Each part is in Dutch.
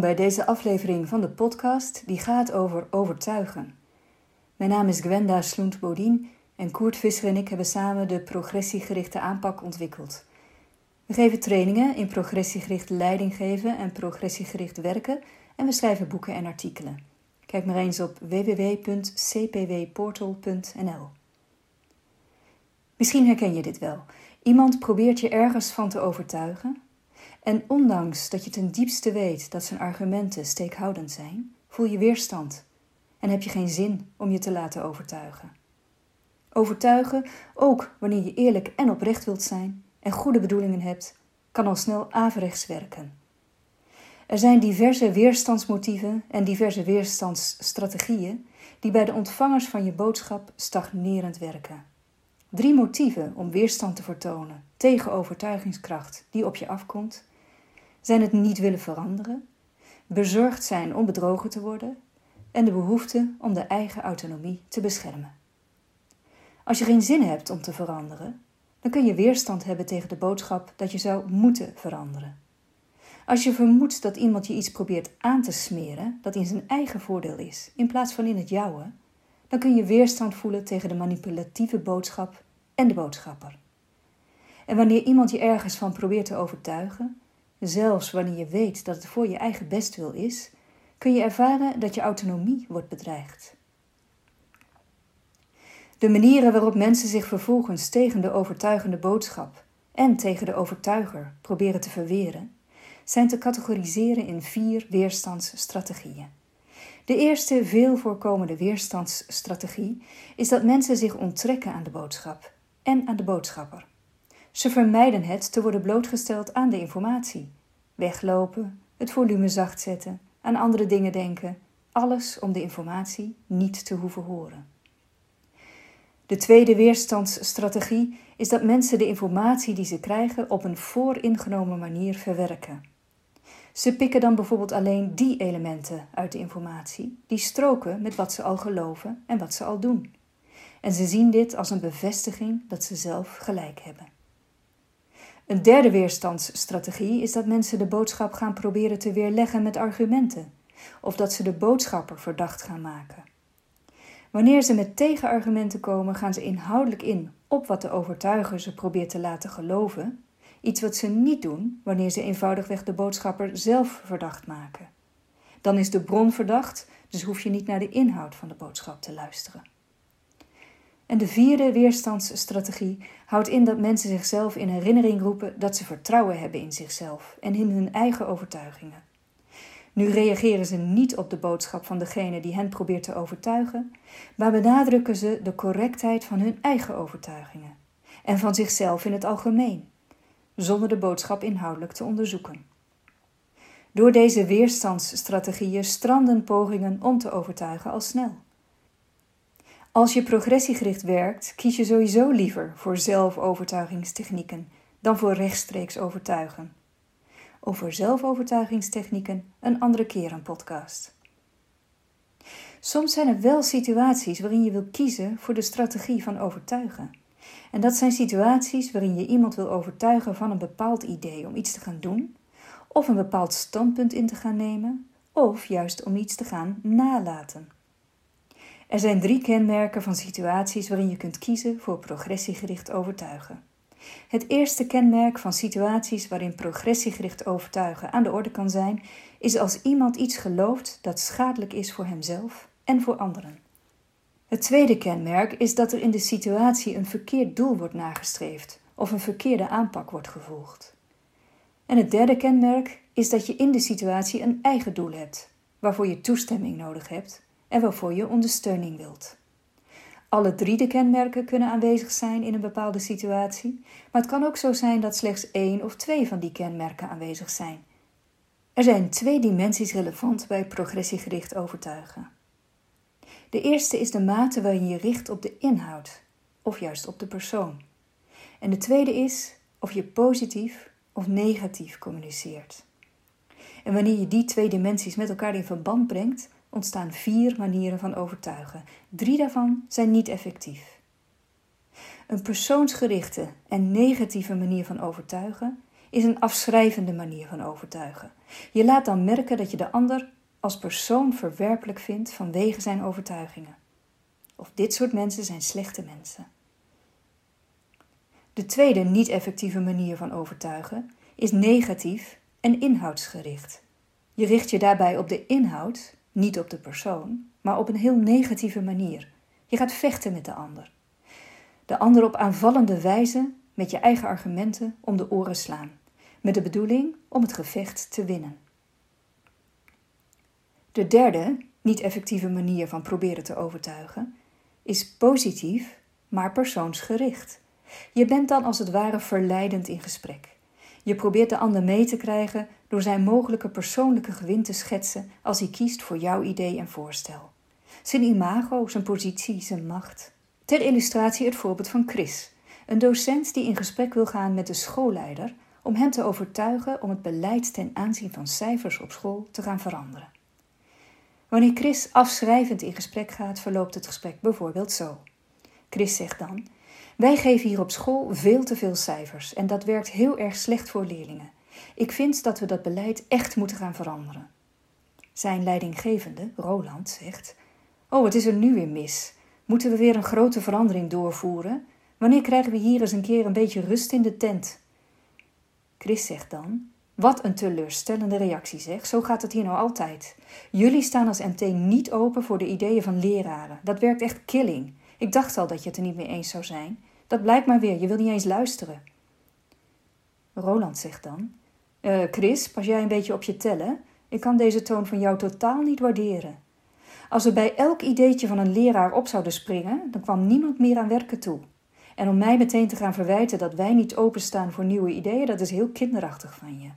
Bij deze aflevering van de podcast die gaat over overtuigen. Mijn naam is Gwenda Sloent-Bodien en Koert Visser en ik hebben samen de progressiegerichte aanpak ontwikkeld. We geven trainingen in progressiegericht leiding geven en progressiegericht werken en we schrijven boeken en artikelen. Kijk maar eens op www.cpwportal.nl. Misschien herken je dit wel. Iemand probeert je ergens van te overtuigen en ondanks dat je ten diepste weet dat zijn argumenten steekhoudend zijn, voel je weerstand en heb je geen zin om je te laten overtuigen. Overtuigen, ook wanneer je eerlijk en oprecht wilt zijn en goede bedoelingen hebt, kan al snel averechts werken. Er zijn diverse weerstandsmotieven en diverse weerstandsstrategieën die bij de ontvangers van je boodschap stagnerend werken. Drie motieven om weerstand te vertonen tegen overtuigingskracht die op je afkomt zijn het niet willen veranderen, bezorgd zijn om bedrogen te worden en de behoefte om de eigen autonomie te beschermen. Als je geen zin hebt om te veranderen, dan kun je weerstand hebben tegen de boodschap dat je zou moeten veranderen. Als je vermoedt dat iemand je iets probeert aan te smeren dat in zijn eigen voordeel is, in plaats van in het jouwe, dan kun je weerstand voelen tegen de manipulatieve boodschap en de boodschapper. En wanneer iemand je ergens van probeert te overtuigen, zelfs wanneer je weet dat het voor je eigen bestwil is, kun je ervaren dat je autonomie wordt bedreigd. De manieren waarop mensen zich vervolgens tegen de overtuigende boodschap en tegen de overtuiger proberen te verweren, zijn te categoriseren in vier weerstandsstrategieën. De eerste veel voorkomende weerstandsstrategie is dat mensen zich onttrekken aan de boodschap en aan de boodschapper. Ze vermijden het te worden blootgesteld aan de informatie. Weglopen, het volume zacht zetten, aan andere dingen denken, alles om de informatie niet te hoeven horen. De tweede weerstandsstrategie is dat mensen de informatie die ze krijgen op een vooringenomen manier verwerken. Ze pikken dan bijvoorbeeld alleen die elementen uit de informatie die stroken met wat ze al geloven en wat ze al doen. En ze zien dit als een bevestiging dat ze zelf gelijk hebben. Een derde weerstandsstrategie is dat mensen de boodschap gaan proberen te weerleggen met argumenten, of dat ze de boodschapper verdacht gaan maken. Wanneer ze met tegenargumenten komen, gaan ze inhoudelijk in op wat de overtuiger ze probeert te laten geloven, iets wat ze niet doen wanneer ze eenvoudigweg de boodschapper zelf verdacht maken. Dan is de bron verdacht, dus hoef je niet naar de inhoud van de boodschap te luisteren. En de vierde weerstandsstrategie houdt in dat mensen zichzelf in herinnering roepen dat ze vertrouwen hebben in zichzelf en in hun eigen overtuigingen. Nu reageren ze niet op de boodschap van degene die hen probeert te overtuigen, maar benadrukken ze de correctheid van hun eigen overtuigingen en van zichzelf in het algemeen, zonder de boodschap inhoudelijk te onderzoeken. Door deze weerstandsstrategieën stranden pogingen om te overtuigen al snel. Als je progressiegericht werkt, kies je sowieso liever voor zelfovertuigingstechnieken dan voor rechtstreeks overtuigen. Over zelfovertuigingstechnieken een andere keer een podcast. Soms zijn er wel situaties waarin je wil kiezen voor de strategie van overtuigen. En dat zijn situaties waarin je iemand wil overtuigen van een bepaald idee om iets te gaan doen, of een bepaald standpunt in te gaan nemen, of juist om iets te gaan nalaten. Er zijn drie kenmerken van situaties waarin je kunt kiezen voor progressiegericht overtuigen. Het eerste kenmerk van situaties waarin progressiegericht overtuigen aan de orde kan zijn, is als iemand iets gelooft dat schadelijk is voor hemzelf en voor anderen. Het tweede kenmerk is dat er in de situatie een verkeerd doel wordt nagestreefd of een verkeerde aanpak wordt gevolgd. En het derde kenmerk is dat je in de situatie een eigen doel hebt, waarvoor je toestemming nodig hebt en waarvoor je ondersteuning wilt. Alle drie de kenmerken kunnen aanwezig zijn in een bepaalde situatie, maar het kan ook zo zijn dat slechts één of twee van die kenmerken aanwezig zijn. Er zijn twee dimensies relevant bij progressiegericht overtuigen. De eerste is de mate waarin je richt op de inhoud, of juist op de persoon. En de tweede is of je positief of negatief communiceert. En wanneer je die twee dimensies met elkaar in verband brengt, ontstaan vier manieren van overtuigen. Drie daarvan zijn niet effectief. Een persoonsgerichte en negatieve manier van overtuigen is een afschrijvende manier van overtuigen. Je laat dan merken dat je de ander als persoon verwerpelijk vindt vanwege zijn overtuigingen. Of dit soort mensen zijn slechte mensen. De tweede niet-effectieve manier van overtuigen is negatief en inhoudsgericht. Je richt je daarbij op de inhoud, niet op de persoon, maar op een heel negatieve manier. Je gaat vechten met de ander. De ander op aanvallende wijze met je eigen argumenten om de oren slaan, met de bedoeling om het gevecht te winnen. De derde, niet effectieve manier van proberen te overtuigen is positief, maar persoonsgericht. Je bent dan als het ware verleidend in gesprek. Je probeert de ander mee te krijgen door zijn mogelijke persoonlijke gewin te schetsen als hij kiest voor jouw idee en voorstel. Zijn imago, zijn positie, zijn macht. Ter illustratie het voorbeeld van Chris, een docent die in gesprek wil gaan met de schoolleider om hem te overtuigen om het beleid ten aanzien van cijfers op school te gaan veranderen. Wanneer Chris afschrijvend in gesprek gaat, verloopt het gesprek bijvoorbeeld zo. Chris zegt dan: Wij geven hier op school veel te veel cijfers en dat werkt heel erg slecht voor leerlingen. Ik vind dat we dat beleid echt moeten gaan veranderen. Zijn leidinggevende, Roland, zegt: Oh, wat is er nu weer mis? Moeten we weer een grote verandering doorvoeren? Wanneer krijgen we hier eens een keer een beetje rust in de tent? Chris zegt dan: Wat een teleurstellende reactie zeg, zo gaat het hier nou altijd. Jullie staan als MT niet open voor de ideeën van leraren. Dat werkt echt killing. Ik dacht al dat je het er niet mee eens zou zijn. Dat blijkt maar weer, je wil niet eens luisteren. Roland zegt dan: uh, Chris, pas jij een beetje op je tellen? Ik kan deze toon van jou totaal niet waarderen. Als we bij elk ideetje van een leraar op zouden springen, dan kwam niemand meer aan werken toe. En om mij meteen te gaan verwijten dat wij niet openstaan voor nieuwe ideeën, dat is heel kinderachtig van je.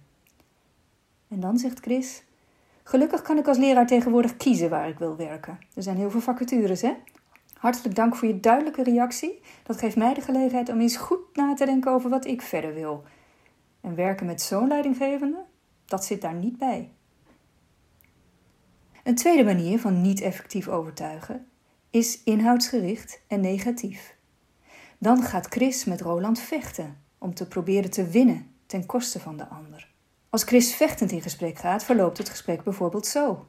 En dan zegt Chris: Gelukkig kan ik als leraar tegenwoordig kiezen waar ik wil werken. Er zijn heel veel vacatures, hè? Hartelijk dank voor je duidelijke reactie. Dat geeft mij de gelegenheid om eens goed na te denken over wat ik verder wil. En werken met zo'n leidinggevende, dat zit daar niet bij. Een tweede manier van niet effectief overtuigen is inhoudsgericht en negatief. Dan gaat Chris met Roland vechten om te proberen te winnen ten koste van de ander. Als Chris vechtend in gesprek gaat, verloopt het gesprek bijvoorbeeld zo.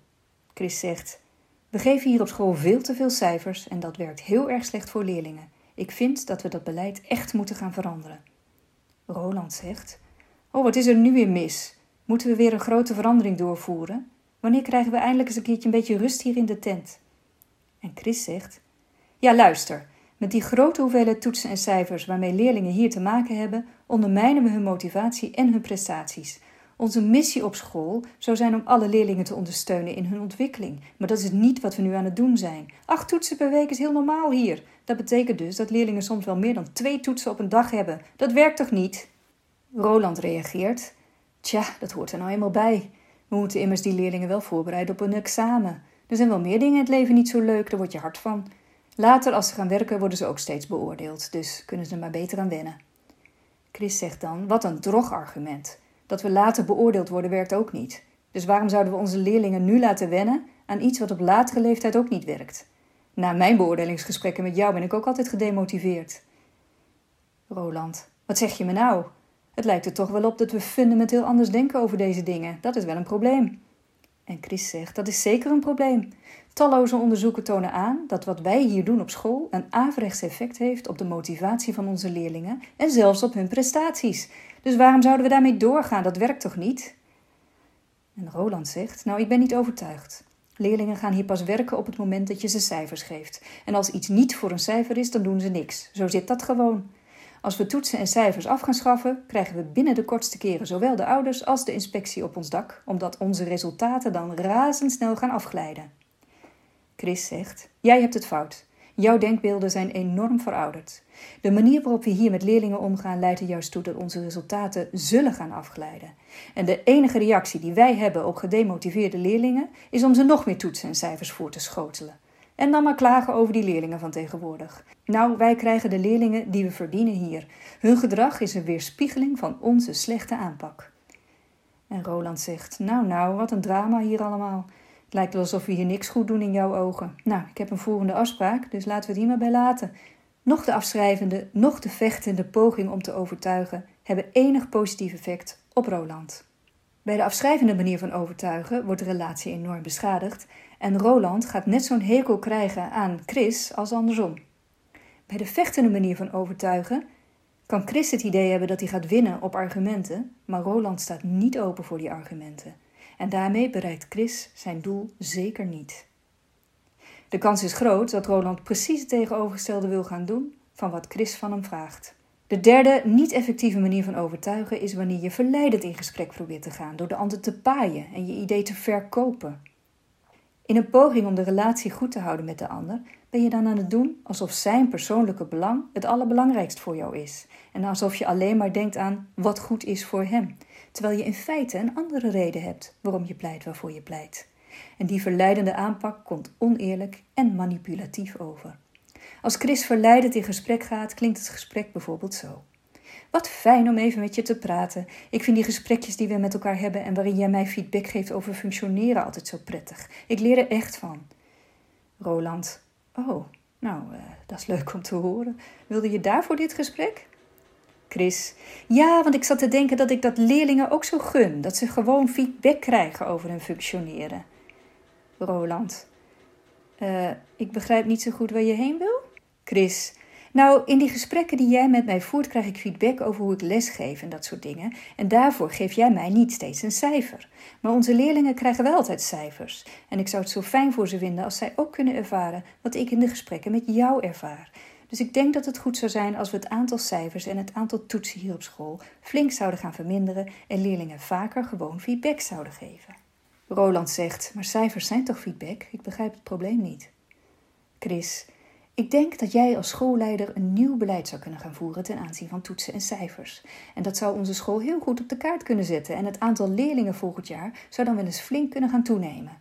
Chris zegt: We geven hier op school veel te veel cijfers en dat werkt heel erg slecht voor leerlingen. Ik vind dat we dat beleid echt moeten gaan veranderen. Roland zegt: Oh, wat is er nu weer mis? Moeten we weer een grote verandering doorvoeren? Wanneer krijgen we eindelijk eens een keertje een beetje rust hier in de tent? En Chris zegt: Ja, luister. Met die grote hoeveelheid toetsen en cijfers waarmee leerlingen hier te maken hebben, ondermijnen we hun motivatie en hun prestaties. Onze missie op school zou zijn om alle leerlingen te ondersteunen in hun ontwikkeling. Maar dat is niet wat we nu aan het doen zijn. Acht toetsen per week is heel normaal hier. Dat betekent dus dat leerlingen soms wel meer dan twee toetsen op een dag hebben. Dat werkt toch niet? Roland reageert: Tja, dat hoort er nou eenmaal bij. We moeten immers die leerlingen wel voorbereiden op een examen. Er zijn wel meer dingen in het leven niet zo leuk, daar word je hard van. Later, als ze gaan werken, worden ze ook steeds beoordeeld, dus kunnen ze er maar beter aan wennen. Chris zegt dan: Wat een drog argument. Dat we later beoordeeld worden werkt ook niet. Dus waarom zouden we onze leerlingen nu laten wennen aan iets wat op latere leeftijd ook niet werkt? Na mijn beoordelingsgesprekken met jou ben ik ook altijd gedemotiveerd. Roland, wat zeg je me nou? Het lijkt er toch wel op dat we fundamenteel anders denken over deze dingen. Dat is wel een probleem. En Chris zegt: dat is zeker een probleem. Talloze onderzoeken tonen aan dat wat wij hier doen op school een averechts effect heeft op de motivatie van onze leerlingen en zelfs op hun prestaties. Dus waarom zouden we daarmee doorgaan? Dat werkt toch niet? En Roland zegt: Nou, ik ben niet overtuigd. Leerlingen gaan hier pas werken op het moment dat je ze cijfers geeft. En als iets niet voor een cijfer is, dan doen ze niks. Zo zit dat gewoon. Als we toetsen en cijfers af gaan schaffen, krijgen we binnen de kortste keren zowel de ouders als de inspectie op ons dak, omdat onze resultaten dan razendsnel gaan afglijden. Chris zegt: Jij hebt het fout. Jouw denkbeelden zijn enorm verouderd. De manier waarop we hier met leerlingen omgaan leidt er juist toe dat onze resultaten zullen gaan afglijden. En de enige reactie die wij hebben op gedemotiveerde leerlingen is om ze nog meer toetsen en cijfers voor te schotelen. En dan maar klagen over die leerlingen van tegenwoordig. Nou, wij krijgen de leerlingen die we verdienen hier. Hun gedrag is een weerspiegeling van onze slechte aanpak. En Roland zegt: Nou, nou, wat een drama hier allemaal. Het lijkt wel alsof we hier niks goed doen in jouw ogen. Nou, ik heb een volgende afspraak, dus laten we het hier maar bij laten. Nog de afschrijvende, nog de vechtende poging om te overtuigen hebben enig positief effect op Roland. Bij de afschrijvende manier van overtuigen wordt de relatie enorm beschadigd en Roland gaat net zo'n hekel krijgen aan Chris als andersom. Bij de vechtende manier van overtuigen kan Chris het idee hebben dat hij gaat winnen op argumenten, maar Roland staat niet open voor die argumenten. En daarmee bereikt Chris zijn doel zeker niet. De kans is groot dat Roland precies het tegenovergestelde wil gaan doen van wat Chris van hem vraagt. De derde niet-effectieve manier van overtuigen is wanneer je verleidend in gesprek probeert te gaan door de ander te paaien en je idee te verkopen. In een poging om de relatie goed te houden met de ander ben je dan aan het doen alsof zijn persoonlijke belang het allerbelangrijkst voor jou is en alsof je alleen maar denkt aan wat goed is voor hem, terwijl je in feite een andere reden hebt waarom je pleit waarvoor je pleit. En die verleidende aanpak komt oneerlijk en manipulatief over. Als Chris verleidend in gesprek gaat, klinkt het gesprek bijvoorbeeld zo. Wat fijn om even met je te praten. Ik vind die gesprekjes die we met elkaar hebben en waarin jij mij feedback geeft over functioneren altijd zo prettig. Ik leer er echt van. Roland. Oh, nou, uh, dat is leuk om te horen. Wilde je daarvoor dit gesprek? Chris. Ja, want ik zat te denken dat ik dat leerlingen ook zo gun. Dat ze gewoon feedback krijgen over hun functioneren. Roland. Uh, ik begrijp niet zo goed waar je heen wil. Chris. Nou, in die gesprekken die jij met mij voert, krijg ik feedback over hoe ik lesgeef en dat soort dingen. En daarvoor geef jij mij niet steeds een cijfer. Maar onze leerlingen krijgen wel altijd cijfers. En ik zou het zo fijn voor ze vinden als zij ook kunnen ervaren wat ik in de gesprekken met jou ervaar. Dus ik denk dat het goed zou zijn als we het aantal cijfers en het aantal toetsen hier op school flink zouden gaan verminderen en leerlingen vaker gewoon feedback zouden geven. Roland zegt: Maar cijfers zijn toch feedback? Ik begrijp het probleem niet. Chris. Ik denk dat jij als schoolleider een nieuw beleid zou kunnen gaan voeren ten aanzien van toetsen en cijfers. En dat zou onze school heel goed op de kaart kunnen zetten en het aantal leerlingen volgend jaar zou dan wel eens flink kunnen gaan toenemen.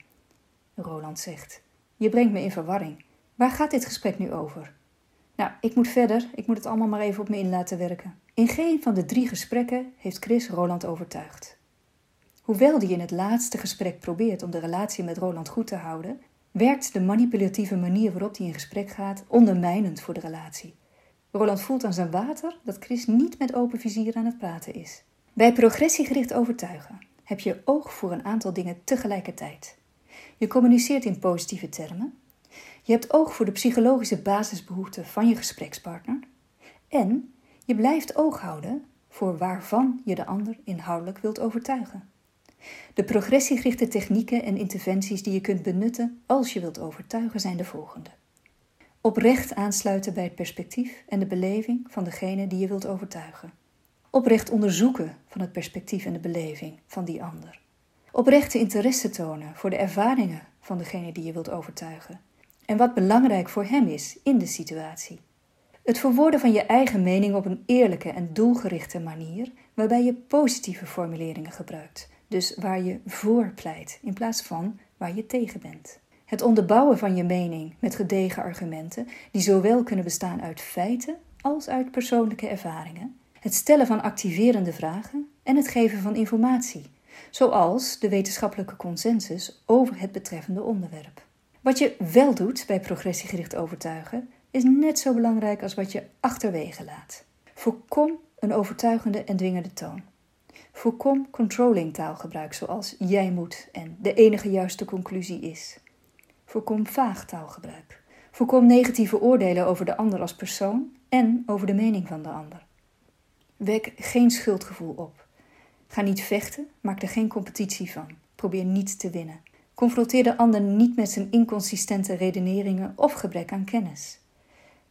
Roland zegt: Je brengt me in verwarring. Waar gaat dit gesprek nu over? Nou, ik moet verder. Ik moet het allemaal maar even op me in laten werken. In geen van de drie gesprekken heeft Chris Roland overtuigd. Hoewel die in het laatste gesprek probeert om de relatie met Roland goed te houden, werkt de manipulatieve manier waarop hij in gesprek gaat ondermijnend voor de relatie. Roland voelt aan zijn water dat Chris niet met open vizier aan het praten is. Bij progressiegericht overtuigen heb je oog voor een aantal dingen tegelijkertijd. Je communiceert in positieve termen. Je hebt oog voor de psychologische basisbehoeften van je gesprekspartner. En je blijft oog houden voor waarvan je de ander inhoudelijk wilt overtuigen. De progressiegerichte technieken en interventies die je kunt benutten als je wilt overtuigen zijn de volgende. Oprecht aansluiten bij het perspectief en de beleving van degene die je wilt overtuigen. Oprecht onderzoeken van het perspectief en de beleving van die ander. Oprechte interesse tonen voor de ervaringen van degene die je wilt overtuigen en wat belangrijk voor hem is in de situatie. Het verwoorden van je eigen mening op een eerlijke en doelgerichte manier, waarbij je positieve formuleringen gebruikt, dus waar je voor pleit in plaats van waar je tegen bent. Het onderbouwen van je mening met gedegen argumenten, die zowel kunnen bestaan uit feiten als uit persoonlijke ervaringen. Het stellen van activerende vragen en het geven van informatie, zoals de wetenschappelijke consensus over het betreffende onderwerp. Wat je wel doet bij progressiegericht overtuigen, is net zo belangrijk als wat je achterwege laat. Voorkom een overtuigende en dwingende toon. Voorkom controlling taalgebruik zoals jij moet en de enige juiste conclusie is. Voorkom vaag taalgebruik. Voorkom negatieve oordelen over de ander als persoon en over de mening van de ander. Wek geen schuldgevoel op. Ga niet vechten, maak er geen competitie van. Probeer niet te winnen. Confronteer de ander niet met zijn inconsistente redeneringen of gebrek aan kennis.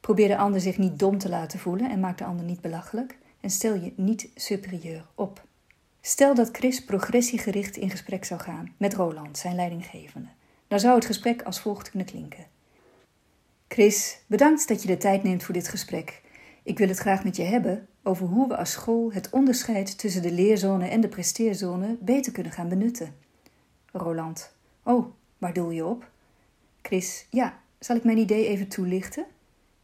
Probeer de ander zich niet dom te laten voelen en maak de ander niet belachelijk en stel je niet superieur op. Stel dat Chris progressiegericht in gesprek zou gaan met Roland, zijn leidinggevende. Dan zou het gesprek als volgt kunnen klinken. Chris, bedankt dat je de tijd neemt voor dit gesprek. Ik wil het graag met je hebben over hoe we als school het onderscheid tussen de leerzone en de presteerzone beter kunnen gaan benutten. Roland, oh, waar doel je op? Chris, ja, zal ik mijn idee even toelichten?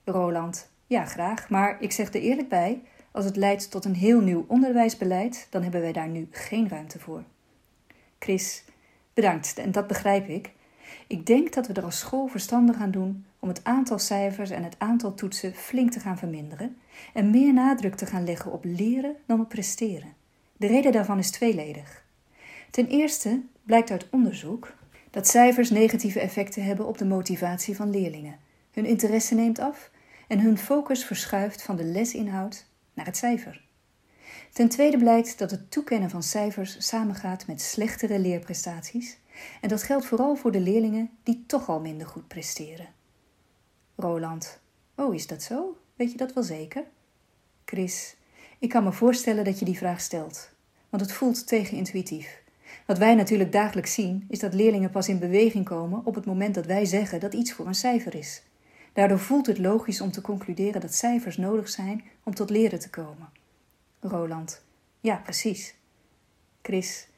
Roland, ja, graag, maar ik zeg er eerlijk bij: als het leidt tot een heel nieuw onderwijsbeleid, dan hebben wij daar nu geen ruimte voor. Chris, bedankt, en dat begrijp ik. Ik denk dat we er als school verstandig aan doen om het aantal cijfers en het aantal toetsen flink te gaan verminderen en meer nadruk te gaan leggen op leren dan op presteren. De reden daarvan is tweeledig. Ten eerste blijkt uit onderzoek dat cijfers negatieve effecten hebben op de motivatie van leerlingen. Hun interesse neemt af en hun focus verschuift van de lesinhoud naar het cijfer. Ten tweede blijkt dat het toekennen van cijfers samengaat met slechtere leerprestaties en dat geldt vooral voor de leerlingen die toch al minder goed presteren. Roland. Oh, is dat zo? Weet je dat wel zeker? Chris. Ik kan me voorstellen dat je die vraag stelt, want het voelt tegenintuïtief. Wat wij natuurlijk dagelijks zien, is dat leerlingen pas in beweging komen op het moment dat wij zeggen dat iets voor een cijfer is. Daardoor voelt het logisch om te concluderen dat cijfers nodig zijn om tot leren te komen. Roland. Ja, precies. Chris.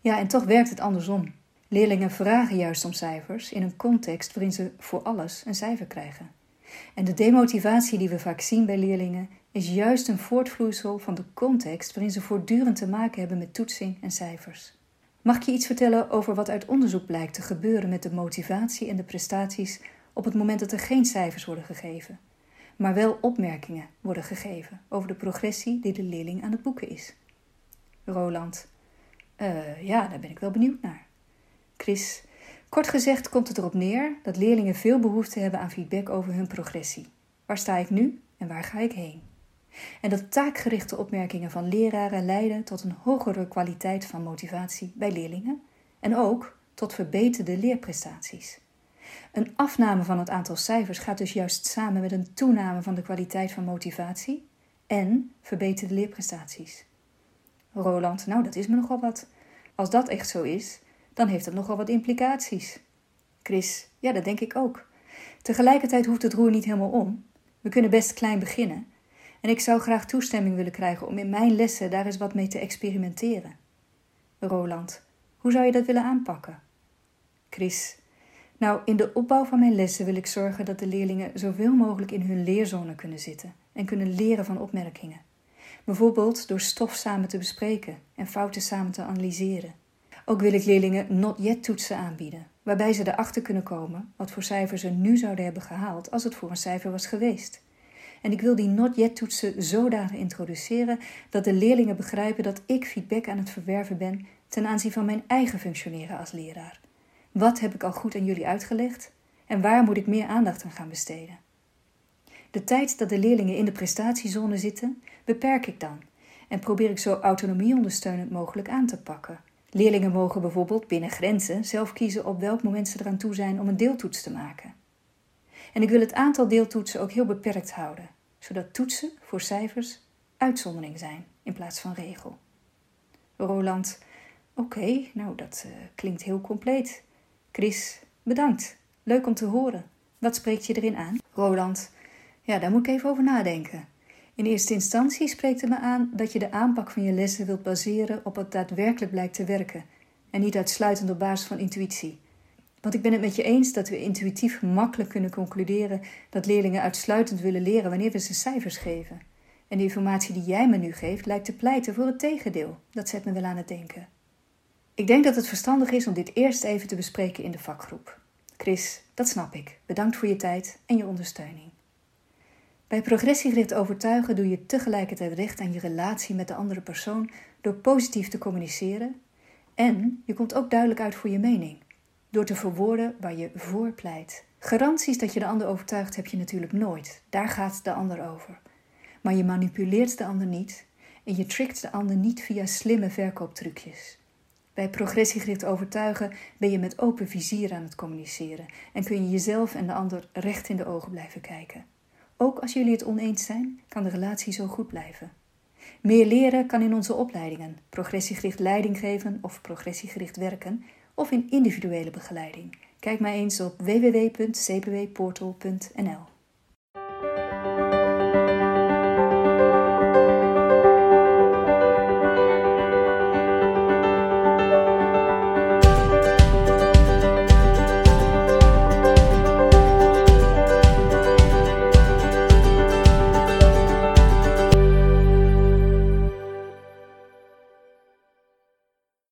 Ja, en toch werkt het andersom. Leerlingen vragen juist om cijfers in een context waarin ze voor alles een cijfer krijgen. En de demotivatie die we vaak zien bij leerlingen is juist een voortvloeisel van de context waarin ze voortdurend te maken hebben met toetsing en cijfers. Mag ik je iets vertellen over wat uit onderzoek blijkt te gebeuren met de motivatie en de prestaties op het moment dat er geen cijfers worden gegeven, maar wel opmerkingen worden gegeven over de progressie die de leerling aan het boeken is? Roland. Uh, ja, daar ben ik wel benieuwd naar. Chris. Kort gezegd komt het erop neer dat leerlingen veel behoefte hebben aan feedback over hun progressie. Waar sta ik nu en waar ga ik heen? En dat taakgerichte opmerkingen van leraren leiden tot een hogere kwaliteit van motivatie bij leerlingen en ook tot verbeterde leerprestaties. Een afname van het aantal cijfers gaat dus juist samen met een toename van de kwaliteit van motivatie en verbeterde leerprestaties. Roland, nou dat is me nogal wat. Als dat echt zo is, dan heeft dat nogal wat implicaties. Chris, ja, dat denk ik ook. Tegelijkertijd hoeft het roer niet helemaal om. We kunnen best klein beginnen. En ik zou graag toestemming willen krijgen om in mijn lessen daar eens wat mee te experimenteren. Roland, hoe zou je dat willen aanpakken? Chris, nou, in de opbouw van mijn lessen wil ik zorgen dat de leerlingen zoveel mogelijk in hun leerzone kunnen zitten en kunnen leren van opmerkingen. Bijvoorbeeld door stof samen te bespreken en fouten samen te analyseren. Ook wil ik leerlingen not yet toetsen aanbieden, waarbij ze erachter kunnen komen wat voor cijfer ze nu zouden hebben gehaald als het voor een cijfer was geweest. En ik wil die not yet toetsen zodanig introduceren dat de leerlingen begrijpen dat ik feedback aan het verwerven ben ten aanzien van mijn eigen functioneren als leraar. Wat heb ik al goed aan jullie uitgelegd en waar moet ik meer aandacht aan gaan besteden? De tijd dat de leerlingen in de prestatiezone zitten, beperk ik dan en probeer ik zo autonomieondersteunend mogelijk aan te pakken. Leerlingen mogen bijvoorbeeld binnen grenzen zelf kiezen op welk moment ze eraan toe zijn om een deeltoets te maken. En ik wil het aantal deeltoetsen ook heel beperkt houden, zodat toetsen voor cijfers uitzondering zijn in plaats van regel. Roland, oké, nou dat uh, klinkt heel compleet. Chris, bedankt. Leuk om te horen. Wat spreekt je erin aan? Roland, ja, daar moet ik even over nadenken. In eerste instantie spreekt het me aan dat je de aanpak van je lessen wilt baseren op wat daadwerkelijk blijkt te werken en niet uitsluitend op basis van intuïtie. Want ik ben het met je eens dat we intuïtief makkelijk kunnen concluderen dat leerlingen uitsluitend willen leren wanneer we ze cijfers geven. En de informatie die jij me nu geeft lijkt te pleiten voor het tegendeel. Dat zet me wel aan het denken. Ik denk dat het verstandig is om dit eerst even te bespreken in de vakgroep. Chris, dat snap ik. Bedankt voor je tijd en je ondersteuning. Bij progressiegericht overtuigen doe je tegelijkertijd recht aan je relatie met de andere persoon door positief te communiceren en je komt ook duidelijk uit voor je mening door te verwoorden waar je voor pleit. Garanties dat je de ander overtuigt heb je natuurlijk nooit. Daar gaat de ander over. Maar je manipuleert de ander niet en je trickt de ander niet via slimme verkooptrucjes. Bij progressiegericht overtuigen ben je met open vizier aan het communiceren en kun je jezelf en de ander recht in de ogen blijven kijken. Ook als jullie het oneens zijn, kan de relatie zo goed blijven. Meer leren kan in onze opleidingen, progressiegericht leiding geven of progressiegericht werken, of in individuele begeleiding. Kijk maar eens op www.cpwportal.nl.